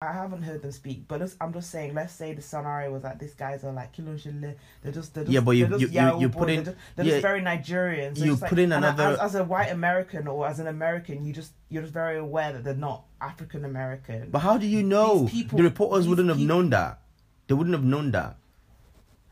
I haven't heard them speak, but I'm just saying. Let's say the scenario was that these guys are like. They're just, they're just yeah, but you you, you, you put in they're, just, they're yeah, just very Nigerian. So you like, put in another- as, as a white American or as an American, you just you're just very aware that they're not African American. But how do you know? people- the reporters wouldn't have people- known that. They wouldn't have known that.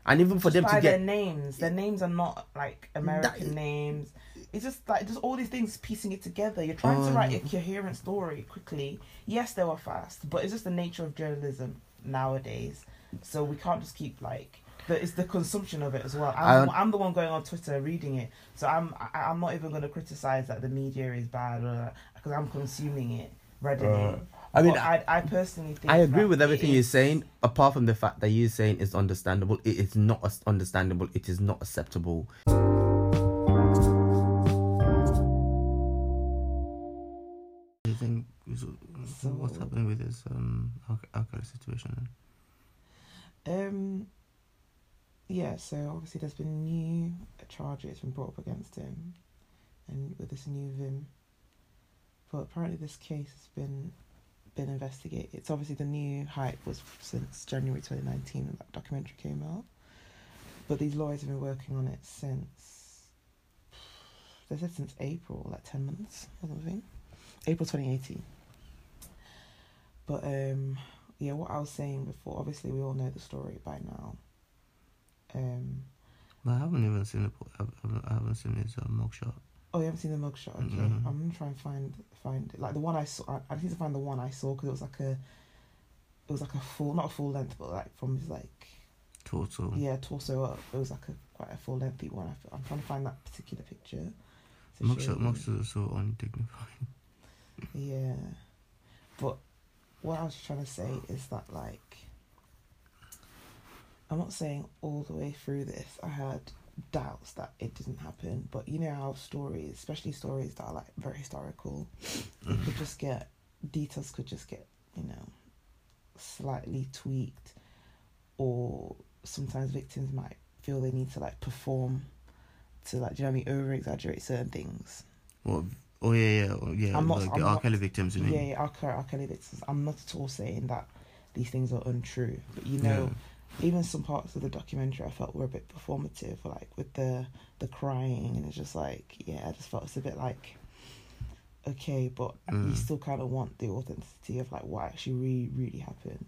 And even for them to their names, their names are not like American That- names. It's just like just all these things piecing it together. You're trying to write a Um. coherent story quickly. Yes, they were fast, but it's just the nature of journalism nowadays. So we can't just keep like. The, it's the consumption of it as well. I'm, I- I'm the one going on Twitter reading it, so I'm I, I'm not even going to criticize that the media is bad because I'm consuming it, reading it. Uh, I mean, I, I personally think I agree with everything you're saying, apart from the fact that you're saying it's understandable. It is not understandable. It is not acceptable. I think So- what's happening with this um alcohol situation? Um. Yeah, so obviously there's been new charges been brought up against him, and with this new Vim. But apparently this case has been been investigated. It's obviously the new hype was since January 2019 when that documentary came out. But these lawyers have been working on it since. They said since April, like ten months or something. April 2018. But um, yeah, what I was saying before, obviously we all know the story by now. Um, But I haven't even seen the I haven't, seen his uh, mugshot. oh, you haven't seen the mugshot? Okay, Mhm. I'm gonna try and find find it. like the one I saw. I, I need to find the one I saw because it was like a, it was like a full, not a full length, but like from his like torso. yeah torso up. It was like a quite a full lengthy one. I, am trying to find that particular picture. Mugshot, mugshot is so undignified. Yeah. But what I was trying to say is that like I'm not saying all the way through this I had doubts that it didn't happen, but you know how stories, especially stories that are like very historical, could mm-hmm. just get details could just get, you know, slightly tweaked or sometimes victims might feel they need to like perform to like do you know what I mean over exaggerate certain things. Well, oh yeah, yeah, oh, yeah. I'm not- like I'm R. not- Kelly victims, you Yeah, mean? yeah, okay, okay, victims. I'm not at all saying that these things are untrue, but you know, even some parts of the documentary I felt were a bit performative, like with the the crying, and it's just like, yeah, I just felt it's a bit like, okay, but you Mm. still kind of want the authenticity of like what actually really, really happened,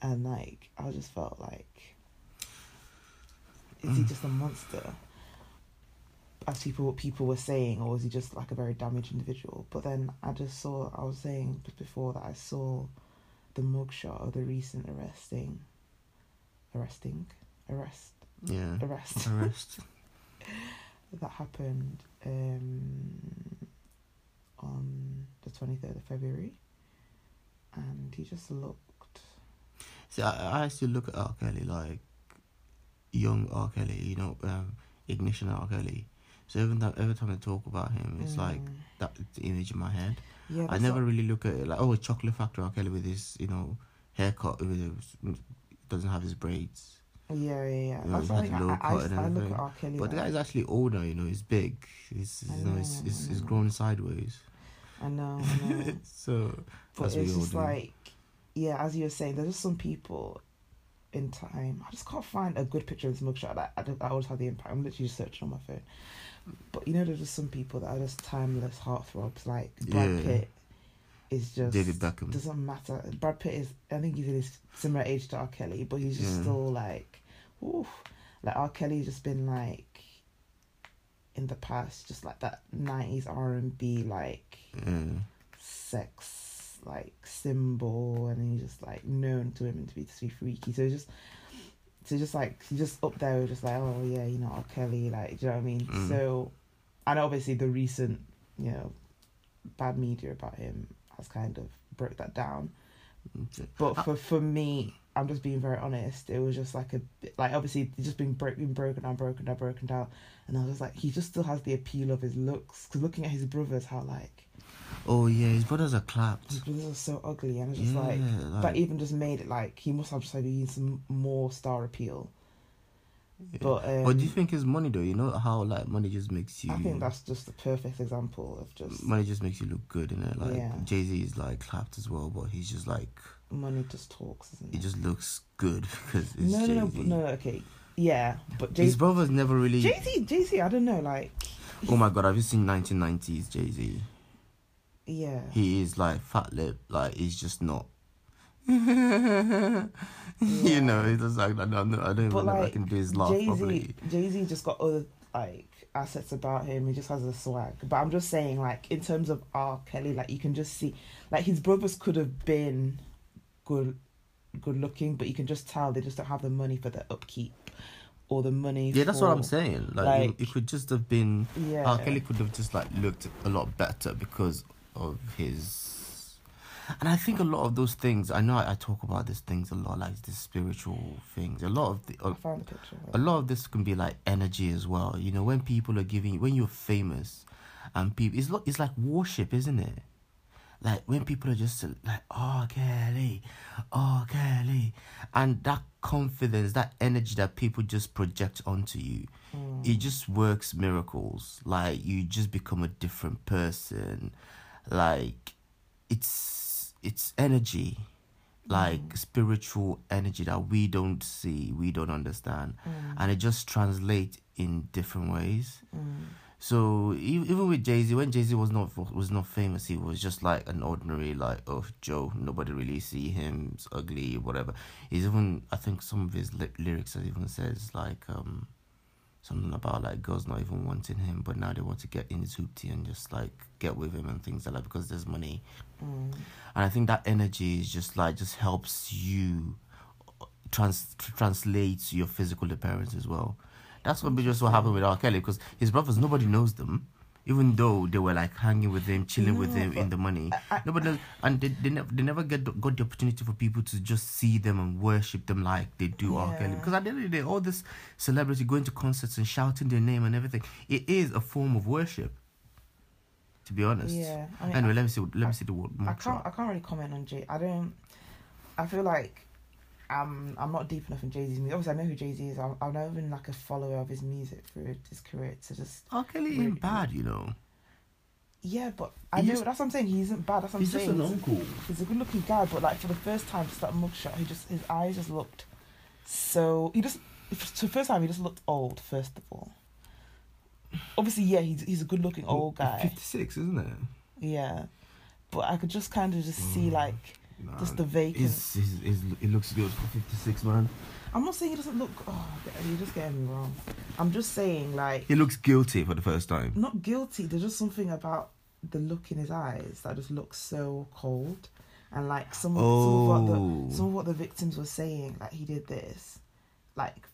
and like I just felt like, is he Mm. just a monster? As people what people were saying, or was he just like a very damaged individual? But then I just saw I was saying just before that I saw the mugshot of the recent arresting arresting arrest Yeah. arrest Arrest. that happened um on the 23rd of February and he just looked See, I, I used to look at R. Kelly like young R. Kelly, you know, um, ignition R. Kelly. So even time, every time I talk about him, it's like Mm. that the image in my head. yeah I never really look at it like, oh, chocolate factory R. Kelly with his, you know, haircut, with his, doesn't have his braids. yeah yeah yeah you know, that's like I, I, I, I look at R. Kelly But the like- guy's actually older, you know, he's big. He's, you know, know, he's, he's, he's grown sideways. I know I know so, But it's just like, yeah, as you were saying, there's just some people in time. I just can't find a good picture of this mugshot. That I, I always have the impact. I'm literally just searching on my phone. But you know, there's just some people that are just timeless heartthrobs. Like Brad Yeah. Pitt is just David Beckham. Doesn't matter. Brad Pitt is. I think he's in his similar age to R. Kelly, but he's just Yeah. still like, oof. Like R. Kelly's just been like. In the past, just like that '90s R and B, like yeah. sex like symbol and he's just like known to women to be to be freaky so just so just like he's just up there just like oh yeah you know R. Kelly like do you know what I mean Mm. so and obviously the recent you know bad media about him has kind of broke that down but Uh, for for me I'm just being very honest it was just like a bit like obviously just been break, been broken down broken down broken down and I was like he just still has the appeal of his looks because looking at his brothers how like Oh yeah, his brothers are clapped. his brothers are so ugly and it's just Yeah, like like, that even just made it like he must have just like used some more star appeal. yeah. But um, What do you think is money though? You know how like money just makes you. I think that's just the perfect example of just money just makes you look good, and it like Yeah. Jay Z is like clapped as well, but he's just like money just talks, isn't It it? just looks good because it's no, no, no, no, no, okay, yeah, but Jay His brothers never really. Jay Z, Jay Z, I don't know, like, Oh my god, have you seen 1990s Jay Z? Yeah, He is like fat lip, like he's just not. Yeah. You know, he's just like I don't, I don't even But know if I can do his laugh Jay properly. Z, Jay Z just got other like assets about him. He just has a swag. But I'm just saying, like in terms of R. Kelly, like you can just see, like his brothers could have been good, good looking, but you can just tell they just don't have the money for the upkeep or the money. Yeah, that's what I'm saying. Like, like- it, it could just have been. Yeah, R. Kelly could have just like looked a lot better because of his. And I think a lot of those things. I know I, I talk about these things a lot, like these spiritual things. A lot of the, found the picture. a lot of this can be like energy as well. You know, when people are giving, when you're famous, and people, it's lo- it's like worship, isn't it? Like when people are just like, oh Kelly, oh Kelly, and that confidence, that energy that people just project onto you, Mm. it just works miracles. Like you just become a different person. Like it's it's energy, like spiritual energy that we don't see, we don't understand Mm. and it just translates in different ways. Mm. So even with Jay Z, when Jay Z was not was not famous, he was just like an ordinary like oh Joe. Nobody really see him. It's ugly, whatever. He's even I think some of his ly- lyrics even says like um something about like girls not even wanting him, but now they want to get in his hoopty and just like get with him and things like that because there's money. Mm. And I think that energy is just like just helps you trans translate your physical appearance as well. That's what just what happened with R. Kelly because his brothers nobody knows them, even though they were like hanging with him, chilling with No, him in the money. I- I- Nobody knows, and they they never they never get the, got the opportunity for people to just see them and worship them like they do R. Kelly. Because at the end of the day, all this celebrity going to concerts and shouting their name and everything, it is a form of worship. To be honest. Yeah, I mean, Anyway, let me see. Let me see the word. I can't. I can't really comment on Jay. I don't. I feel like I'm. I'm not deep enough in Jay Z's music. Obviously, I know who Jay Z is. I'm, I'm not even like a follower of his music through his career to just. R. Kelly bad, you know. Yeah, but I He know just- that's what I'm saying. He isn't bad. That's what I'm He's just saying. an uncle. He's a good-looking guy, but like for the first time, just that mugshot, he just his eyes just looked so. He just for the first time he just looked old. First of all, obviously, yeah, he's he's a good-looking old guy. Fifty six, isn't it? Yeah, but I could just kind of just see Mm. Like just the vacant. He's, it looks good for fifty six, man. I'm not saying he doesn't look. Oh, you're just getting me wrong. I'm just saying like He looks guilty for the first time. not guilty. There's just something about the look in his eyes that just looks so cold, and like some of, some of what Oh. the some of what the victims were saying, like he did this, like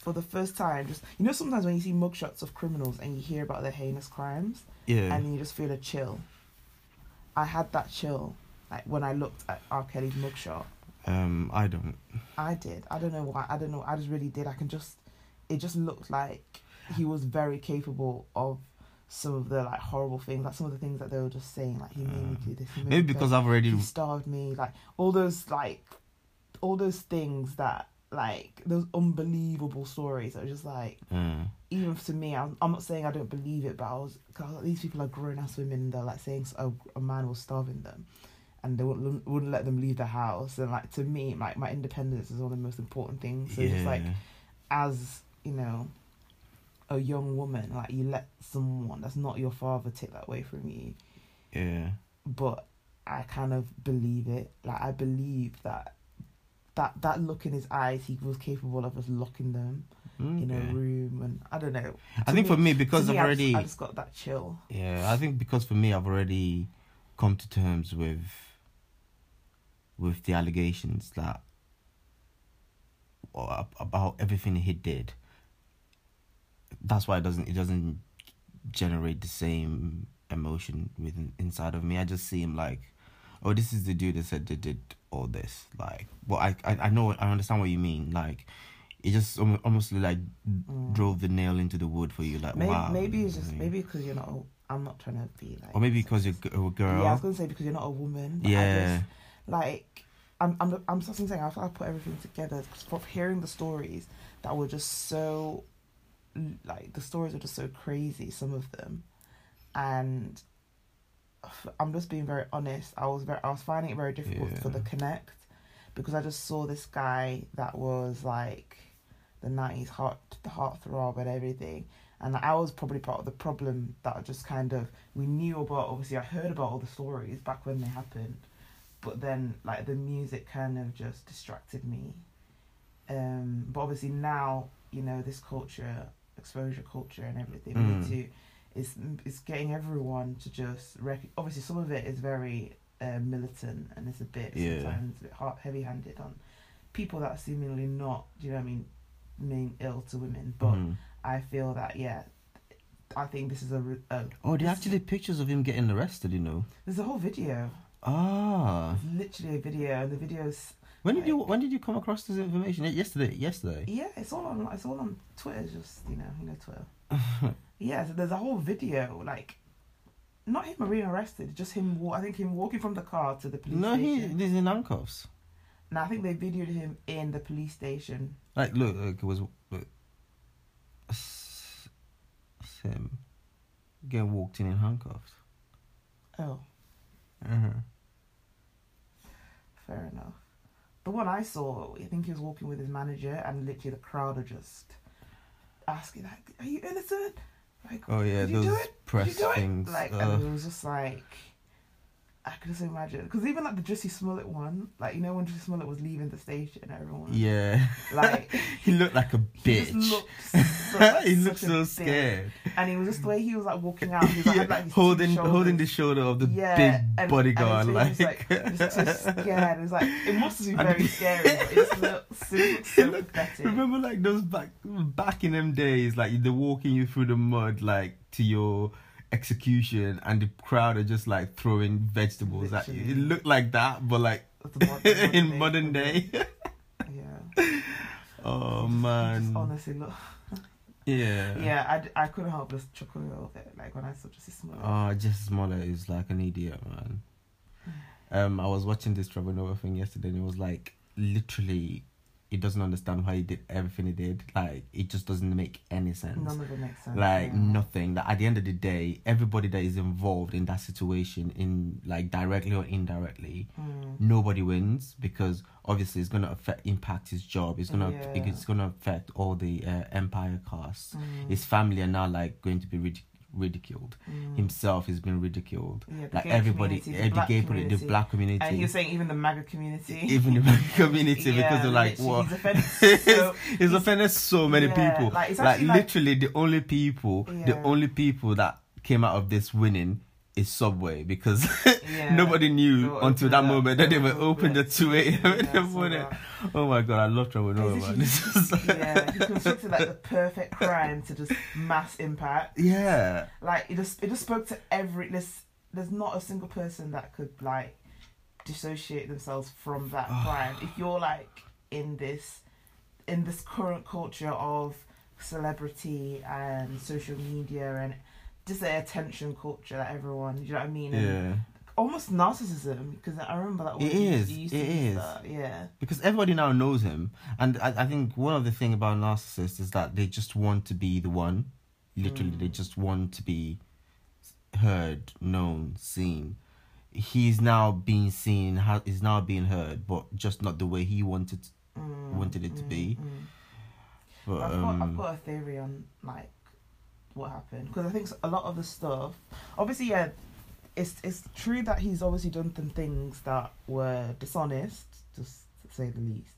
for the first time. Just you know, sometimes when you see mugshots of criminals and you hear about their heinous crimes, Yeah. and you just feel a chill. I had that chill, like when I looked at R. Kelly's mugshot. um, I don't. I did. I don't know why. I don't know. I just really did. I can just. It just looked like he was very capable of some of the like horrible things, like some of the things that they were just saying, like he made me do this. Maybe because I've already. he starved me, like all those like, all those things that like those unbelievable stories. that were just like even to me, I'm, I'm not saying I don't believe it, but I was cause these people are grown ass women. And they're like saying a, a man was starving them, and they wouldn't wouldn't let them leave the house. And like to me, like my independence is one of the most important things. So yeah. just like as you know, a young woman, like you let someone that's not your father take that away from you. yeah. But I kind of believe it. Like I believe that. That, that look in his eyes, he was capable of us locking them in a room, and I don't know. I think for me, because I've me, I already. just, I just got that chill. Yeah, I think because for me, I've already come to terms with with the allegations that about everything he did. That's why it doesn't it doesn't generate the same emotion within inside of me. I just see him like, oh, this is the dude that said they did all this. Like, well, I I, I know I understand what you mean. Like, it just almost like drove the nail into the wood for you. Like, Maybe, wow. Mm. maybe it's just maybe because you're not. A, I'm not trying to be like. or maybe because you're a girl. Yeah, I was gonna say because you're not a woman. Yeah. Like I'm, I'm, I'm just saying. I feel I put everything together from hearing the stories that were just so, like the stories are just so crazy. Some of them, and I'm just being very honest. I was very I was finding it very difficult for the connect because I just saw this guy that was like the nineties heart the heartthrob and everything. And I was probably part of the problem that I just kind of we knew about obviously I heard about all the stories back when they happened. But then like the music kind of just distracted me. Um but obviously now, you know, this culture, exposure culture and everything, Mm. to it's it's getting everyone to just rec- obviously some of it is very uh, militant and it's a bit Yeah. sometimes a bit hard, heavy-handed on people that are seemingly not do you know what I mean mean ill to women but Mhm. I feel that yeah I think this is a, a Oh, they actually pictures of him getting arrested. You know. there's a whole video Ah. it's literally a video and the videos When did you when did you come across this information? Yesterday. Yesterday. yeah it's all on it's all on Twitter just you know you know Twitter yeah so there's a whole video like not him being arrested just him wa- I think him walking from the car to the police no, he station he's in handcuffs. And I think they videoed him in the police station. Like, look, look it was look, it's- him getting walked in in handcuffs. Oh, Uh-huh. Fair enough. The one I saw, I think he was walking with his manager, and literally the crowd are just asking, like, "Are you innocent?" Like, Oh yeah, Did you do those press you do it? things. Like, uh, and it was just like, I could just imagine, because even like the Jussie Smollett one, like you know when Jussie Smollett was leaving the station, everyone, yeah, like he looked like a he bitch. looked, so, like, he looked so scared. and he was just the way he was like walking out, he was like, Yeah, had, like, holding holding the shoulder of the yeah, big and- bodyguard, and like, like just, just scared. It was like it must have been very scary. But it just looked, so looked- pathetic. Remember, like those back back in them days, like they're walking you through the mud, like to your execution, and the crowd are just like throwing vegetables at you. It looked like that, but like The mod- the in modern day. yeah. oh just man, honestly look. yeah, Yeah, I, I couldn't help but just chuckle a little bit like when I saw Jussie Smollett. Oh, Jussie Smollett is like an idiot, man. Um, I was watching this Trevor Noah thing yesterday, and it was like literally, he doesn't understand why he did everything he did. Like, it just doesn't make any sense. None of it makes sense. like yeah. nothing. That at the end of the day, everybody that is involved in that situation, in like directly or indirectly, Mm. nobody wins because obviously it's gonna affect impact his job. It's gonna Yeah. it's gonna affect all the uh, empire casts. Mm. His family are now like going to be ridic- ridiculed. Mm. Himself has been ridiculed. Yeah, Like everybody, the black gay community, the black community, And you're saying even the MAGA community. even the black community, Yeah, because they're like, what? He's offended so. He's he's- offended so many Yeah, people. like, it's Like, like- literally, the only people, the only people that came out of this winning is Subway because Yeah. nobody knew until that moment that they were open at the two a.m. in the morning. Oh my god, I love Trevor Noah, man. It's just- yeah, he constructed like the perfect crime to just mass impact. yeah. Like it just it just spoke to every there's there's not a single person that could like dissociate themselves from that crime. If you're like in this in this current culture of celebrity and social media and just the attention culture that everyone, you know what I mean? And Yeah. almost narcissism because I remember that. It is, it to is. that, Yeah. because everybody now knows him and I, I think one of the thing about narcissists is that they just want to be the one literally Mm. they just want to be heard known seen he's now being seen ha- is now being heard but just not the way he wanted Mm, wanted it to mm, be mm. but I've, got, I've um got a theory on like what happened because I think a lot of the stuff, obviously, yeah, it's it's true that he's obviously done some things that were dishonest, just to say the least.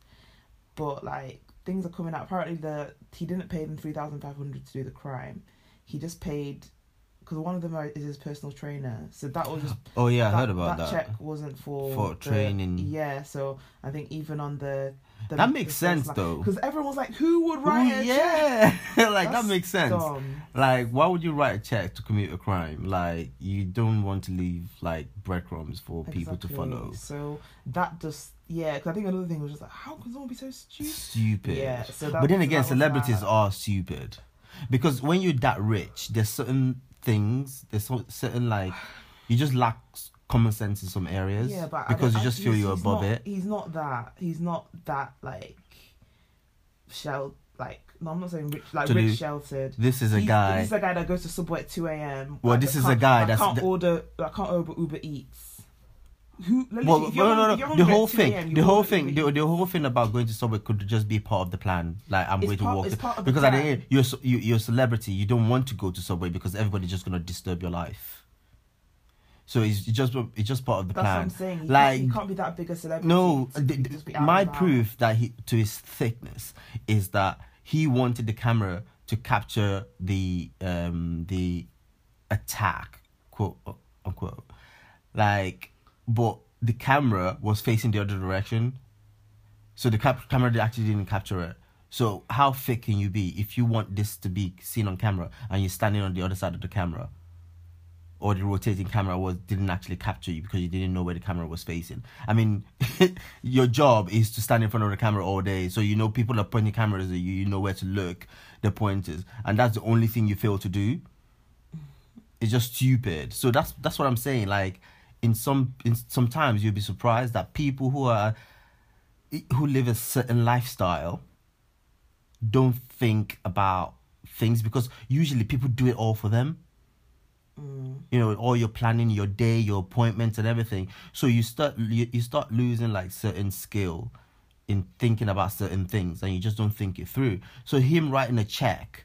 But like things are coming out. Apparently, the he didn't pay them three thousand five hundred to do the crime. He just paid because one of them is his personal trainer. So that was just oh yeah i heard about that, That check wasn't for For the- training. Yeah, so I think even on the that makes sense though because everyone was like, "Who would Ooh, write a check?" yeah like that makes sense dumb. like why would you write a check to commit a crime like you don't want to leave like breadcrumbs for people to follow So that just yeah, because I think another thing was just like, how can someone be so stupid? stupid. Yeah, so but then again, celebrities that. are stupid because when you're that rich, there's certain things, there's so- certain like you just lack common sense in some areas Yeah, but because you I- just feel you're he's above not- it. He's not that. He's not that like shell like no, I'm not saying rich, like rich sheltered. This is a He's- guy. This is a guy that goes to Subway at two a.m. Well, like, this is a guy that that's can't order. That can't order Uber Eats. Who? Well, no, no, no. The whole 2 a.m., thing, the whole thing, the, the whole thing about going to Subway could just be part of the plan. Like I'm It's going to walk it's the- part of because at the plan. end, you're so- you, you're a celebrity. You don't want to go to Subway because everybody's just gonna disturb your life. So it's just it's just part of the That's what plan. I'm saying. Like- can't, he can't be that big a celebrity. No, to th- be- th- just be out my proof that he to his thickness is that he wanted the camera to capture the um the attack quote unquote like but the camera was facing the other direction so the cap- camera actually didn't capture it so how thick can you be if you want this to be seen on camera and you're standing on the other side of the camera or the rotating camera was didn't actually capture you because you didn't know where the camera was facing. I mean, your job is to stand in front of the camera all day, so you know people are pointing cameras at you. You know where to look, the pointers, and that's the only thing you fail to do. It's just stupid. So that's that's what I'm saying. Like, in some in sometimes you'll be surprised that people who are who live a certain lifestyle don't think about things because usually people do it all for them Mm. you know all your planning your day your appointments and everything so you start you, you start losing like certain skill in thinking about certain things and you just don't think it through so him writing a check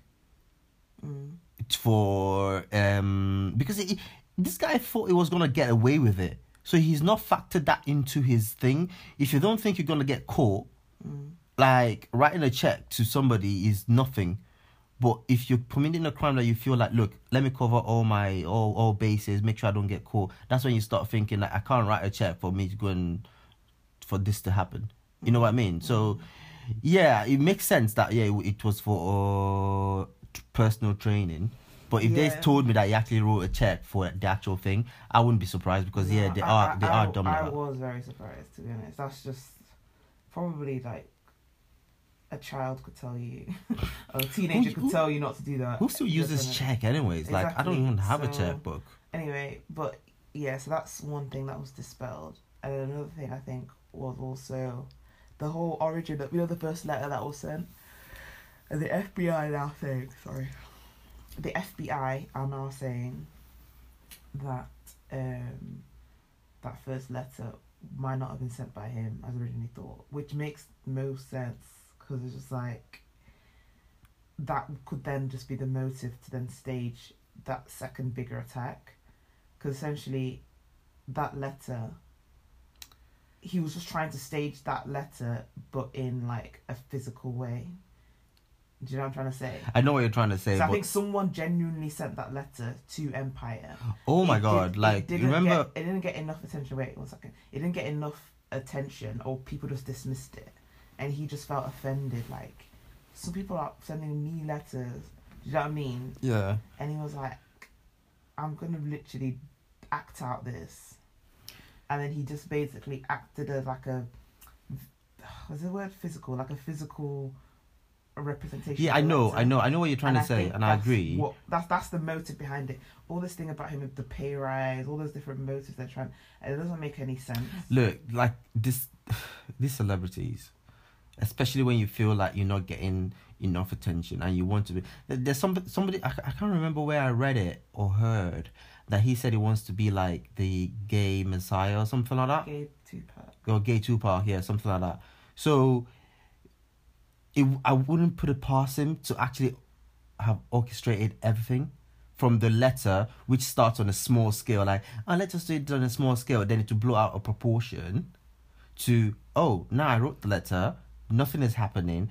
Mm. for um because he, this guy thought he was gonna get away with it so he's not factored that into his thing if you don't think you're gonna get caught Mm. like writing a check to somebody is nothing but if you're committing a crime that you feel like look let me cover all my all, all bases make sure i don't get caught that's when you start thinking like i can't write a check for me to go and for this to happen you know what i mean so yeah it makes sense that yeah it was for uh, personal training but if they told me that he actually wrote a check for the actual thing i wouldn't be surprised because yeah No, they I- are they I, are dumb I that. was very surprised to be honest. That's just probably like a child could tell you, a teenager Who- could tell you not to do that. who still uses check anyways? Like i don't even have a checkbook Anyway, but yeah, so that's one thing that was dispelled, and another thing I think was also the whole origin of you know the first letter that was sent, and the FBI now saying sorry, the FBI are now saying that um that first letter might not have been sent by him as originally thought, which makes most sense because it's just like that could then just be the motive to then stage that second bigger attack because essentially that letter he was just trying to stage that letter but in like a physical way do you know what i'm trying to say i know what you're trying to say so i think someone genuinely sent that letter to empire Oh my it god! did- like didn't remember? get, it didn't get enough attention. Wait one second. It didn't get enough attention, or people just dismissed it, and he just felt offended. Like some people are sending me letters. Do you know what I mean? yeah. And he was like, "I'm gonna literally act out this," and then he just basically acted as like a, was the word physical? Like a physical representation. Yeah, I know, letter. I know, I know what you're trying And to say, and I agree. What, that's that's the motive behind it. All this thing about him with the pay rise, all those different motives they're trying, it doesn't make any sense. Look, like this, these celebrities, especially when you feel like you're not getting enough attention and you want to be. There's somebody, somebody I, I can't remember where I read it or heard that he said he wants to be like the gay messiah or something like that. gay Tupac. or gay Tupac, yeah, something like that. So, it, I wouldn't put it past him to actually have orchestrated everything from the letter, which starts on a small scale, like, oh, let's just do it on a small scale, then it to blow out a proportion, to, oh, now I wrote the letter, nothing is happening,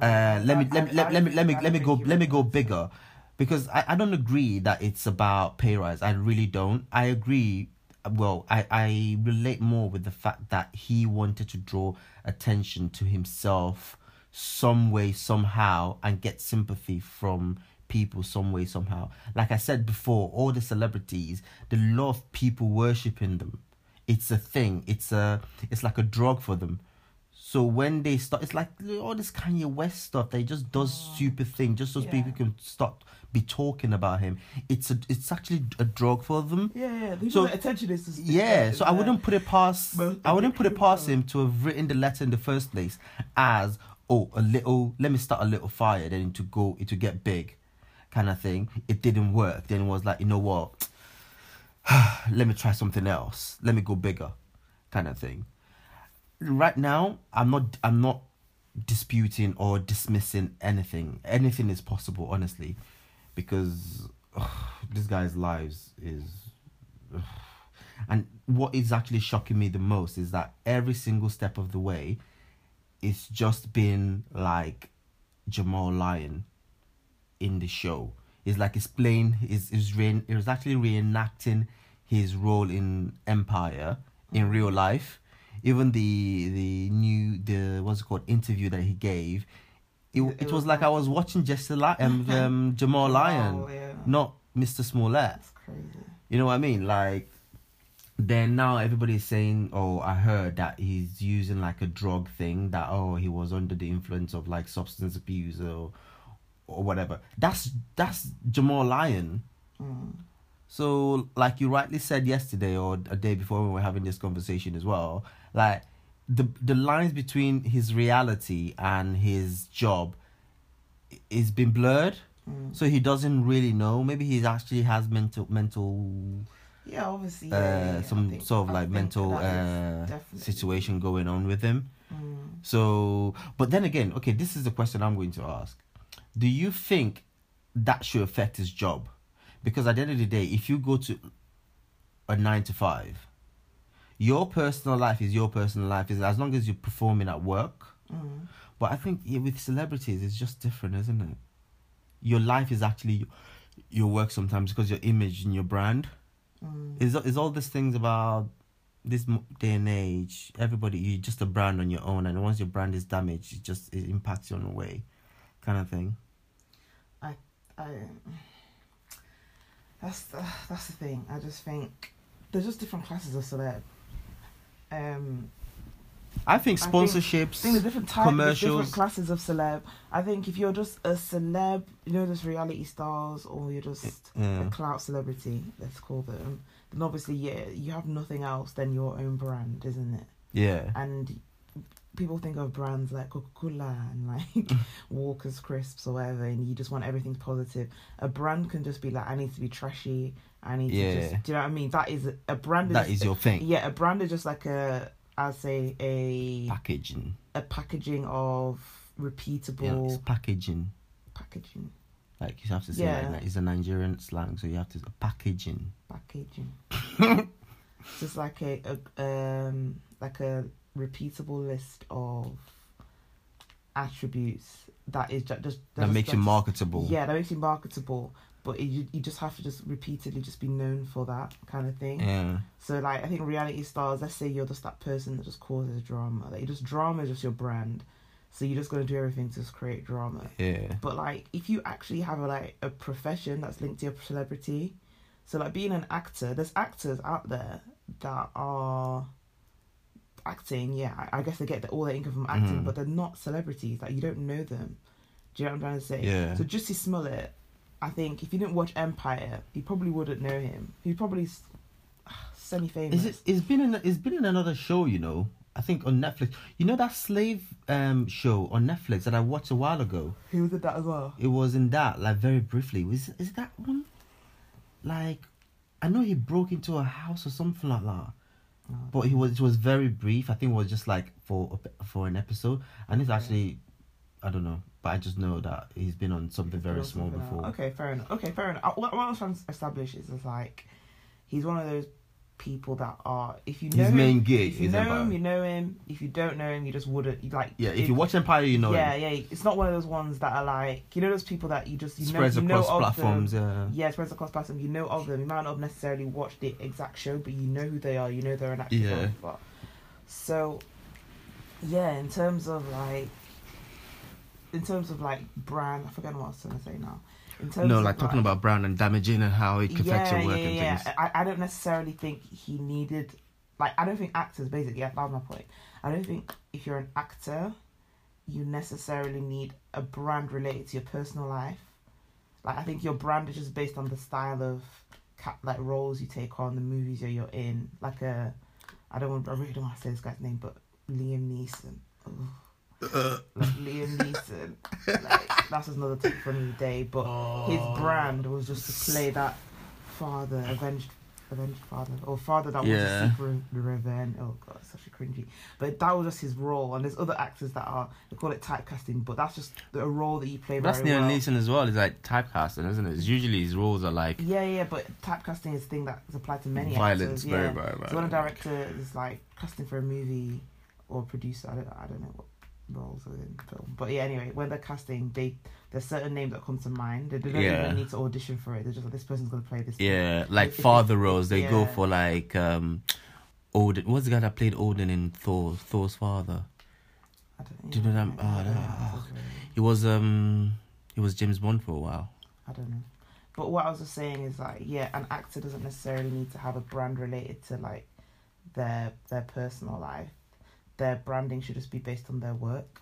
uh, let me let me let, let me let me let me go let me go bigger. Because I, I don't agree that it's about pay rise. I really don't. I agree well i i relate more with the fact that he wanted to draw attention to himself some way somehow and get sympathy from people some way somehow. Like i said before all the celebrities they love people worshiping them. It's a thing. It's a it's like a drug for them so when they start, it's like all this Kanye West stuff. They just does stupid thing just so Yeah. people can start be talking about him. It's a, it's actually a drug for them. Yeah, yeah. So- attention is just Yeah, so I wouldn't put it past. I wouldn't put it past him to have written the letter in the first place as, oh a little let me start a little fire then to go to get big kind of thing it didn't work then it was like you know what let me try something else let me go bigger kind of thing right now i'm not i'm not disputing or dismissing anything anything is possible honestly because ugh, this guy's lives is ugh. and what is actually shocking me the most is that every single step of the way it's just been like Jamal Lyon in the show. It's like he's playing is is re- it was actually reenacting his role in Empire in real life. Even the the new the what's it called interview that he gave, it, It- was like I was watching Jesse Li- um, um Jamal Lyon, Oh, yeah. not Mr. Smollett. That's crazy. You know what I mean? Like, then now everybody's saying, oh, I heard that he's using like a drug thing, that, oh, he was under the influence of like substance abuse or, or whatever. That's, that's Jamal Lyon. Mm. So, like you rightly said yesterday or a day before when we were having this conversation as well, like, the the lines between his reality and his job is been blurred Mm. so he doesn't really know maybe he actually has mental mental Yeah, obviously. uh, Yeah. Some think- sort of like mental uh, situation going on with him. Mm. So, but then again, okay, this is the question I'm going to ask. Do you think that should affect his job? Because at the end of the day, if you go to a nine to five, your personal life is your personal life, is as long as you're performing at work. Mm. But I think yeah, with celebrities, it's just different, isn't it? Your life is actually your work sometimes because your image and your brand. Mm. Is is all these things about this day and age? Everybody, you're just a brand on your own, and once your brand is damaged, it just it impacts you on a way, kind of thing. I that's the that's the thing. I just think there's just different classes of celeb. Um, I think I think- sponsorships. I think different types, there's different Commercials. classes of celeb. I think if you're just a celeb, you know, those reality stars, or you're just yeah. a clout celebrity, let's call them. Then obviously, yeah, you have nothing else than your own brand, isn't it? yeah, and people think of brands like Coca Cola and like Walker's Crisps or whatever, and you just want everything positive. A brand can just be like, I need to be trashy. I need Yeah. to just, do you know what I mean? That is a brand. that is your thing. yeah, a brand is just like a, I'd say a Packaging. a packaging of Yeah, repeatable it's packaging. packaging, Like you have to say, Yeah. like, it's a Nigerian slang, so you have to packaging. packaging. just like a, a um like a repeatable list of attributes that is ju- just That makes you marketable. Yeah, that makes you marketable, but it, you you just have to just repeatedly just be known for that kind of thing. Yeah. So like I think reality stars, let's say you're just that person that just causes drama. Like you just drama is just your brand. So you're just gonna do everything to just create drama. Yeah. But like if you actually have a like a profession that's linked to your celebrity, so like being an actor, there's actors out there that are acting, yeah, I I guess they get the, all their income from acting, Mhm. but they're not celebrities. Like you don't know them. Do you know what I'm trying to say? Yeah. So Jussie Smollett, I think if you didn't watch Empire, you probably wouldn't know him. He's probably semi famous. Is it? It's been in. It's been in another show. You know. I think on Netflix. You know that slave um show on Netflix that I watched a while ago. Who did that as well? It was in that like very briefly. Was is that one? Like, I know he broke into a house or something like that. Oh, But he was. It was very brief. I think it was just like for a- for an episode. And it's actually, I don't know. But I just know that he's been on something very small something before. Okay, fair enough. Okay, fair enough. What, what I was trying to establish is, is like he's one of those people that are if you know His him, gig if you know Empire. him, you know him. If you don't know him, you just wouldn't like. Yeah. If it- you watch Empire, you know yeah, him. yeah. It's not one of those ones that are like you know those people that you just you Spreads know you know across of platforms. Them. Yeah. Yeah, spreads across platforms. You know of them. You might not have necessarily watched the exact show, but you know who they are. You know they're an actor. Yeah. But, so, yeah, in terms of like, in terms of like brand, I forget what I was trying to say now. In terms No, of, like talking about brand and damaging and how it affects yeah, your work yeah, and yeah. things. I, I don't necessarily think he needed, like, I don't think actors, basically, yeah, that was my point. I don't think if you're an actor, you necessarily need a brand related to your personal life. Like, I think your brand is just based on the style of, like, roles you take on, the movies you're, you're in. Like, a, I don't want, I really don't want to say this guy's name, but Liam Neeson. Ugh. Like Liam Neeson. Like that's another topic for another day. But his Oh. brand was just to play that father, avenged, avenged father, or father that Yeah. wants to seek revenge. Oh god, it's such a cringy. But that was just his role. And there's other actors that are they call it typecasting, but that's just a role that you play That's very Liam well. Neeson as well. It's like typecasting, isn't it? It's usually his roles are like Yeah, yeah, but typecasting is a thing that's applied to many violence. actors. Very, yeah. very, very. So when a director is like casting for a movie or producer, I don't, I don't know what roles within film, but yeah. Anyway, when they're casting, they there's certain names that come to mind. They don't Yeah. even need to audition for it. They're just like this person's gonna play this. Yeah, like father roles, they go for like um Odin. What's the guy that played Odin in Thor? Thor's father. I don't, Do you know yeah, that- I oh, no. He was um he was James Bond for a while. I don't know. But what I was just saying is like, yeah, an actor doesn't necessarily need to have a brand related to like their their personal life. Their branding should just be based on their work.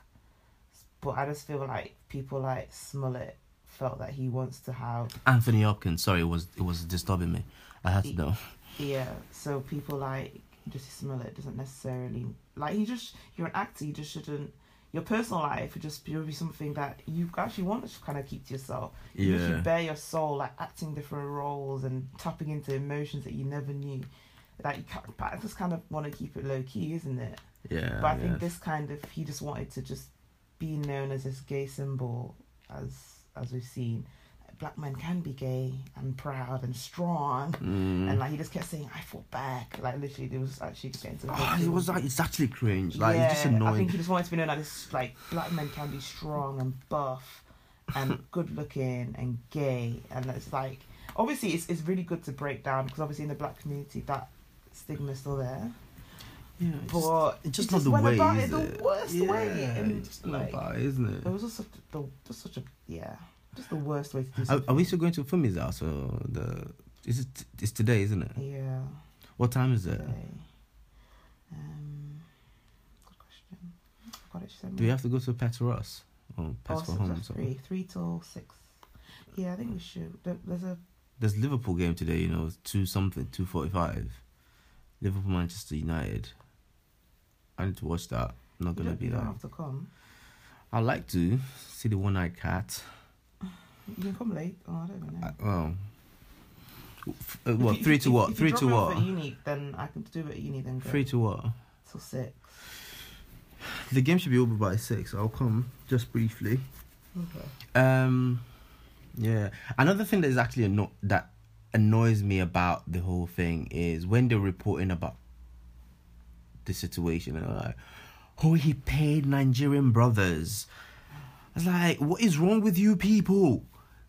But I just feel like people like Smollett felt that he wants to have Anthony Hopkins. Sorry, it was it was disturbing me. I had to know. yeah. So people like Jussie Smollett doesn't necessarily like he just you're an actor. You just shouldn't. Your personal life would just be, would be something that you actually want to kind of keep to yourself. You Yeah. should bare your soul, like acting different roles and tapping into emotions that you never knew. That you can't, but I just kind of want to keep it low key, isn't it? Yeah. but I think this kind of he just wanted to just be known as this gay symbol, as as we've seen. Black men can be gay and proud and strong, Mm. and like he just kept saying, "I fought back." Like literally, there was actually getting to the Oh, it was like it's actually cringe. Like yeah, it's just annoying. I think he just wanted to be known as this like black men can be strong and buff and good looking and gay and it's like obviously it's it's really good to break down because obviously in the black community that stigma's still there. Yeah, it's just, But it's just not just the way, about is it the worst yeah, way, and, it's just not like, about it, isn't It it? was just such the just such a yeah, just the worst way to do Are, something. are we still going to film his house or the? Is it? It's today, isn't it? Yeah. What time is it? Okay. Um, good question. It. Do me. we have to go to Pets for Us or Oh, for Home? or or something? three, three till six. Yeah, I think we should. There's a There's Liverpool game today. You know, two something, two forty five. Liverpool Manchester United. I need to watch that. I'm not you gonna be you don't have to come. I'd like to see the one eyed cat. You can come late. Oh, I don't even know. I, well, f- uh, what you- three to what? if Three you to drop me off what? At uni, then I can do it at uni. Then go Three to what? till six. The game should be over by six. I'll come just briefly. Okay. Um, yeah. Another thing that is actually anno- that annoys me about the whole thing is when they're reporting about the situation and they're like, "Oh, he paid Nigerian brothers." I was like, "What is wrong with you people?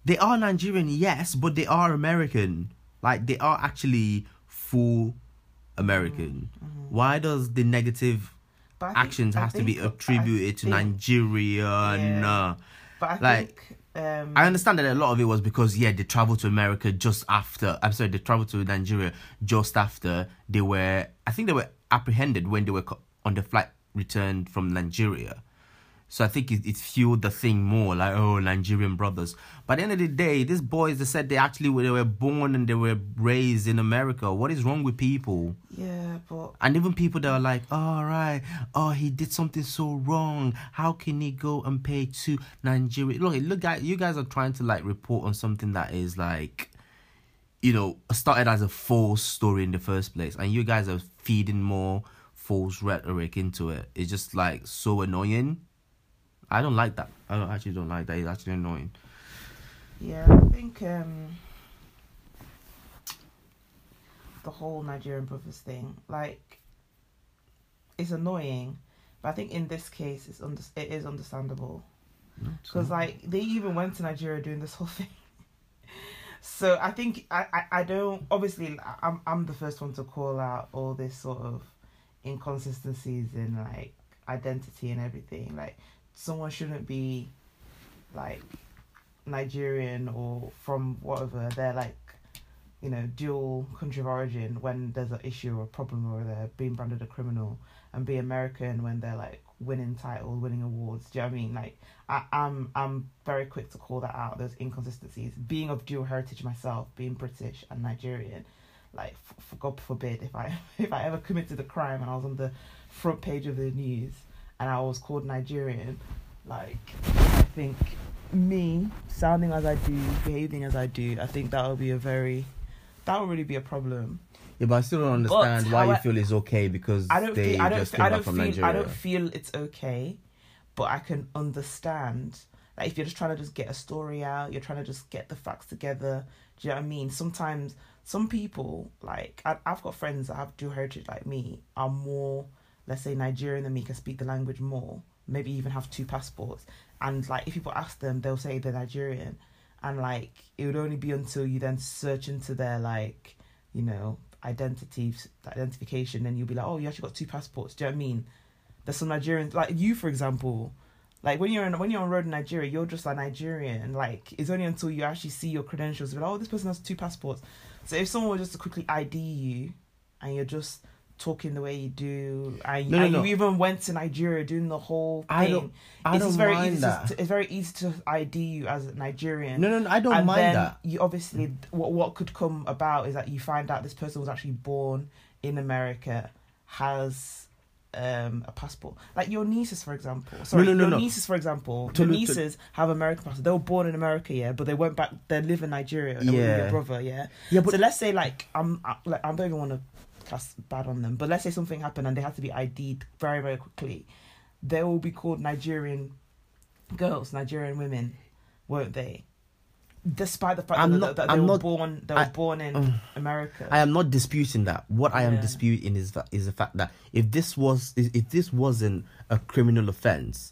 They are Nigerian, yes, but they are American. Like they are actually full American. Mm, mm-hmm. Why does the negative think- actions I has to be think- attributed to Nigerian?" Yeah. But I Like, think um, I understand that a lot of it was because yeah they traveled to America just after I'm sorry they traveled to Nigeria just after they were I think they were apprehended when they were on the flight returned from Nigeria. So I think it, it fueled the thing more like oh Nigerian brothers. But at the end of the day, these boys they said they actually were, they were born and they were raised in America. What is wrong with people? yeah, but And even people that are like, all right, oh, he did something so wrong. How can he go and pay to Nigeria? Look, look, guys, you guys are trying to like report on something that is like, you know, started as a false story in the first place, and you guys are feeding more false rhetoric into it. It's just like so annoying. I don't like that. I don't, actually don't like that. It's actually annoying. Yeah, I think um, the whole Nigerian brothers thing, like, it's annoying, but I think in this case, it's under- it is understandable because like they even went to Nigeria doing this whole thing. so I think I, I, I don't obviously I'm I'm the first one to call out all this sort of inconsistencies in like identity and everything. Like someone shouldn't be like Nigerian or from whatever they're like you know dual country of origin when there's an issue or a problem or they're being branded a criminal and be American when they're like winning titles, winning awards. Do you know what I mean? Like I, I'm I'm very quick to call that out. Those inconsistencies. Being of dual heritage myself, being British and Nigerian, like for God forbid if I if I ever committed a crime and I was on the front page of the news and I was called Nigerian, like I think me sounding as I do, behaving as I do, I think that would be a very that would really be a problem. Yeah, but I still don't understand But why how you I- feel it's okay because I don't they feel I don't just came I don't from feel Nigeria. I don't feel it's okay, but I can understand. Like if you're just trying to just get a story out, you're trying to just get the facts together. Do you know what I mean? Sometimes some people like I, I've got friends that have dual heritage like me are more, let's say Nigerian than me, can speak the language more. Maybe even have two passports. And like if people ask them, they'll say they're Nigerian, and like it would only be until you then search into their like you know identity identification, then you'll be like, oh, you actually got two passports. Do you know what I mean? There's some Nigerians like you, for example. Like when you're in, when you're on road in Nigeria, you're just like Nigerian. Like it's only until you actually see your credentials, you're like, oh, this person has two passports. So if someone were just to quickly ID you, and you're just talking the way you do, and, No, no, and no. you even went to Nigeria doing the whole thing, I don't. I it's don't very mind easy. that. To, it's very easy to ID you as a Nigerian. no, no, no, I don't and mind that. you obviously what what could come about is that you find out this person was actually born in America, has um a passport. Like your nieces, for example. Sorry, no, no, your no. nieces, for example. To- your to- nieces have American passports. They were born in America, yeah, but they went back. They live in Nigeria. They were with Yeah. your brother, yeah. Yeah, but so let's say like I'm I- like I don't even want to cast bad on them, but let's say something happened and they had to be ID'd very very quickly. They will be called Nigerian girls, Nigerian women, won't they? Despite the fact I'm that, not- that they I'm were not- born, they were I- born in Ugh. America. I am not disputing that. What I am Yeah. disputing is that is the fact that if this was if if this wasn't a criminal offense,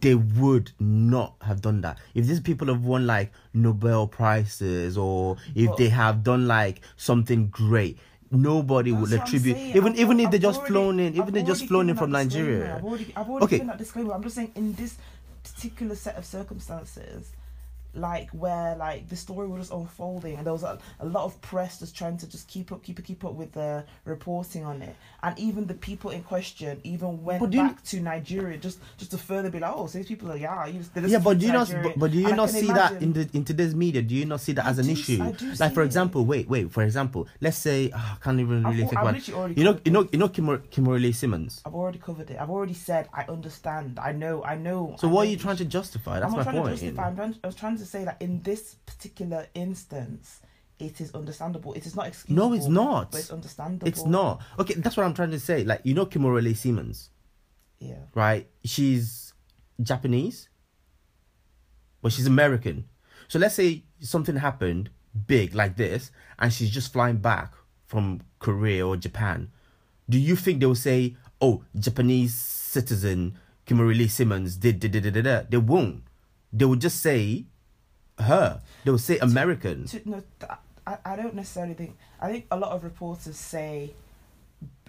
they would not have done that. If these people have won like Nobel prizes or if But- they have done like something great, nobody would That's I'm attribute even I've- even if I've they just already- flown in, even I've they just flown in from. Nigeria. I've already, I've already Okay. given that disclaimer. I'm just saying in this particular set of circumstances, like where like the story was just unfolding and there was a, a lot of press just trying to just keep up, keep up, keep up with the reporting on it, and even the people in question even went do you- back to Nigeria just just to further be like, oh, so these people are yeah, you just, just Yeah, but do you not? But, but do you And not see that in the in today's media? Do you not see that I as an issue? Like for it. example, wait, wait. For example, let's say ah, I can't even I've really think I've about. already You know, you know, you know, Kimber- Kimberly Simmons. I've already covered it. I've already said I understand. I know. I know. So I what know are you trying to justify? That's I'm my not trying point. to justify. I'm trying, I was trying to say that in this particular instance, it is understandable. It is not excusable. No, it's not. But it's understandable. It's not. Okay, that's what I'm trying to say. Like you know, Kimberly Simmons, Yeah. right? She's Japanese, but she's American. So let's say something happened big like this, and she's just flying back from Korea or Japan. Do you think they will say, "Oh, Japanese citizen Kimberly Simmons did did did did did"? did"? They won't. They will just say her. They will say American. To, no, I, I don't necessarily think. I think a lot of reporters say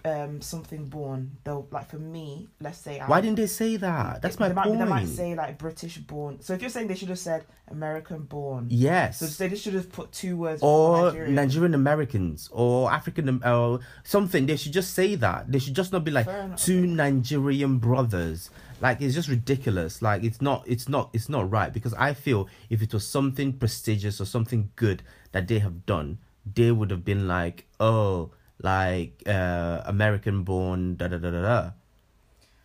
um something born. They'll like for me. Let's say. Why I'm- didn't they say that? That's my they might, point. They might say like British born. So if you're saying they should have said American born. yes. So they should have put two words. or Nigerian. Nigerian Americans or African or something. They should just say that. They should just not be like two Nigerian brothers. Like it's just ridiculous. Like it's not it's not it's not right because I feel if it was something prestigious or something good that they have done, they would have been like, oh, like uh American born da da da da da.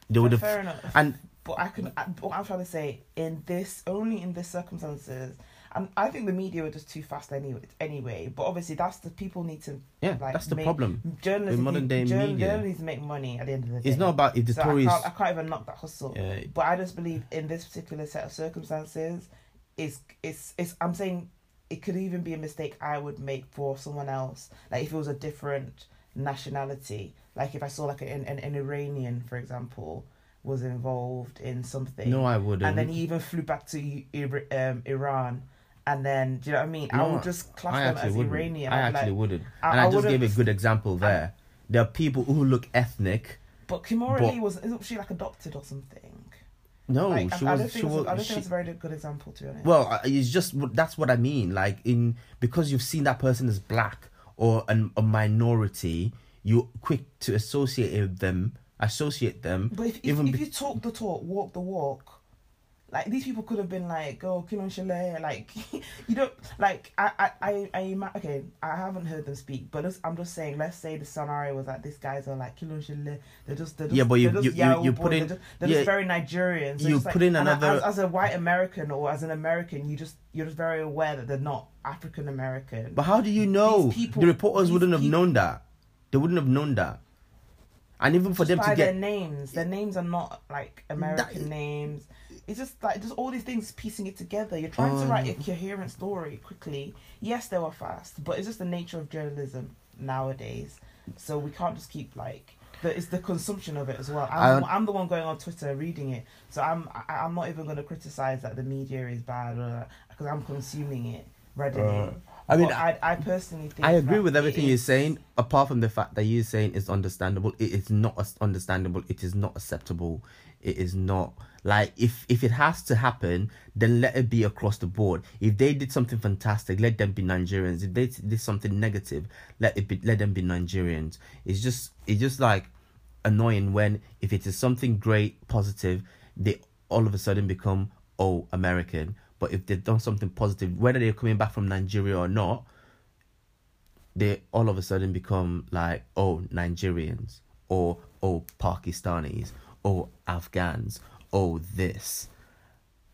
They would have Fair enough. and But I can. What I'm trying to say in this only in this circumstances, and I think the media were just too fast anyway. Anyway, but obviously that's the people need to. yeah, like, that's the make- problem. Journalists modern day journal- media. journalists need to make money at the end of the day. It's not about if the so I can't, I can't even knock that hustle. Yeah. But I just believe in this particular set of circumstances, it's it's it's. I'm saying it could even be a mistake I would make for someone else. Like if it was a different nationality, like if I saw like an an, an Iranian, for example, was involved in something. No, I wouldn't. And then he even flew back to um, Iran. And then, do you know what I mean? I would just class I them as wouldn't. Iranian. I actually like, wouldn't. I- and I, I just gave a good example there. there are people who look ethnic. But Kimora But- Lee was isn't she like adopted or something? No, like, she I, I was. don't She think, was. it's don't she- think it's a very good example to be honest. well, uh, it's just that's what I mean. Like in because you've seen that person as black or an, a minority, you're quick to associate them, associate them. But if, if, even if you talk the talk, walk the walk, like these people could have been like, "Oh, Kilon Chalet," like you don't like. I, I, I, I, ima- okay. I haven't heard them speak, but I'm just saying. Let's say the scenario was that these guys are like Kilon Chalet. They're just, they're just, Yeah, but you- you- you- you put in- they're just, they're yeah, just very Nigerian. So you it's like- put in another- as, as a white American or as an American, you just you're just very aware that they're not African American. But how do you know? People- the reporters wouldn't have people- known that. They wouldn't have known that. And even for just them by to their names. Their names are not like American That- names. It's just like just all these things piecing it together. You're trying to write a Um. coherent story quickly. Yes, they were fast, but it's just the nature of journalism nowadays. So we can't just keep like the, it's the consumption of it as well. I'm, I'm the one going on Twitter reading it, so I'm I, I'm not even going to criticize that the media is bad because I'm consuming it readily. Uh, I mean, I, I personally think I agree with it everything you're is- saying, apart from the fact that you're saying it's understandable. It is not understandable. It is not acceptable. It is not like if if it has to happen, then let it be across the board. If they did something fantastic, let them be Nigerians. If they did something negative, let it be let them be Nigerians. It's just it's just like annoying when if it is something great, positive, they all of a sudden become oh American. But if they've done something positive, whether they're coming back from Nigeria or not, they all of a sudden become like oh Nigerians or oh Pakistanis or Afghans oh, this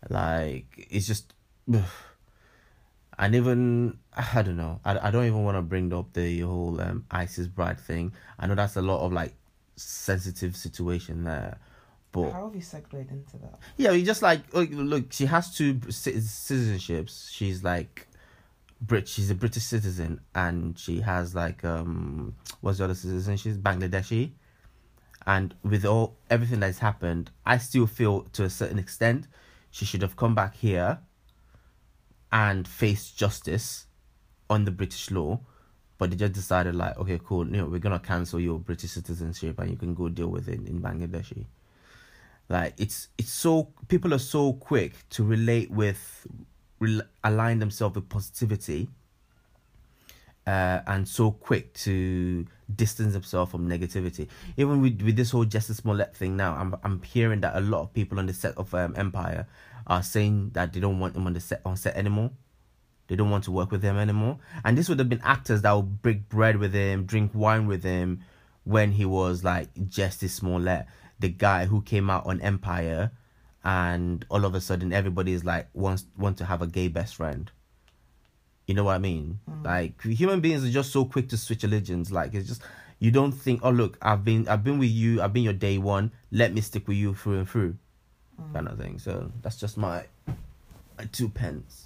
like it's just and even I don't know I, I don't even want to bring up the whole um, ISIS bride thing I know that's a lot of like sensitive situation there but How have you segued into that? yeah, you just like look, look, she has two ci- citizenships. She's like Brit. She's a British citizen, and she has like um, what's the other citizen? She's Bangladeshi. And with all everything that's happened, I still feel to a certain extent she should have come back here and faced justice on the British law. But they just decided like, okay, cool, you know, we're gonna cancel your British citizenship and you can go deal with it in Bangladeshi like it's it's so people are so quick to relate with rel- align themselves with positivity uh, and so quick to distance themselves from negativity. Even with, with this whole Jussie Smollett thing now I'm, I'm hearing that a lot of people on the set of um, empire are saying that they don't want him on the set on set anymore. They don't want to work with him anymore. And this would have been actors that would break bread with him drink wine with him when he was like Jussie Smollett, the guy who came out on Empire, and all of a sudden everybody is like wants want to have a gay best friend. You know what I mean? Mm. Like human beings are just so quick to switch religions. Like it's just you don't think, oh look, I've been I've been with you, I've been your day one. Let me stick with you through and through, mm. kind of thing. So that's just my, my two pence.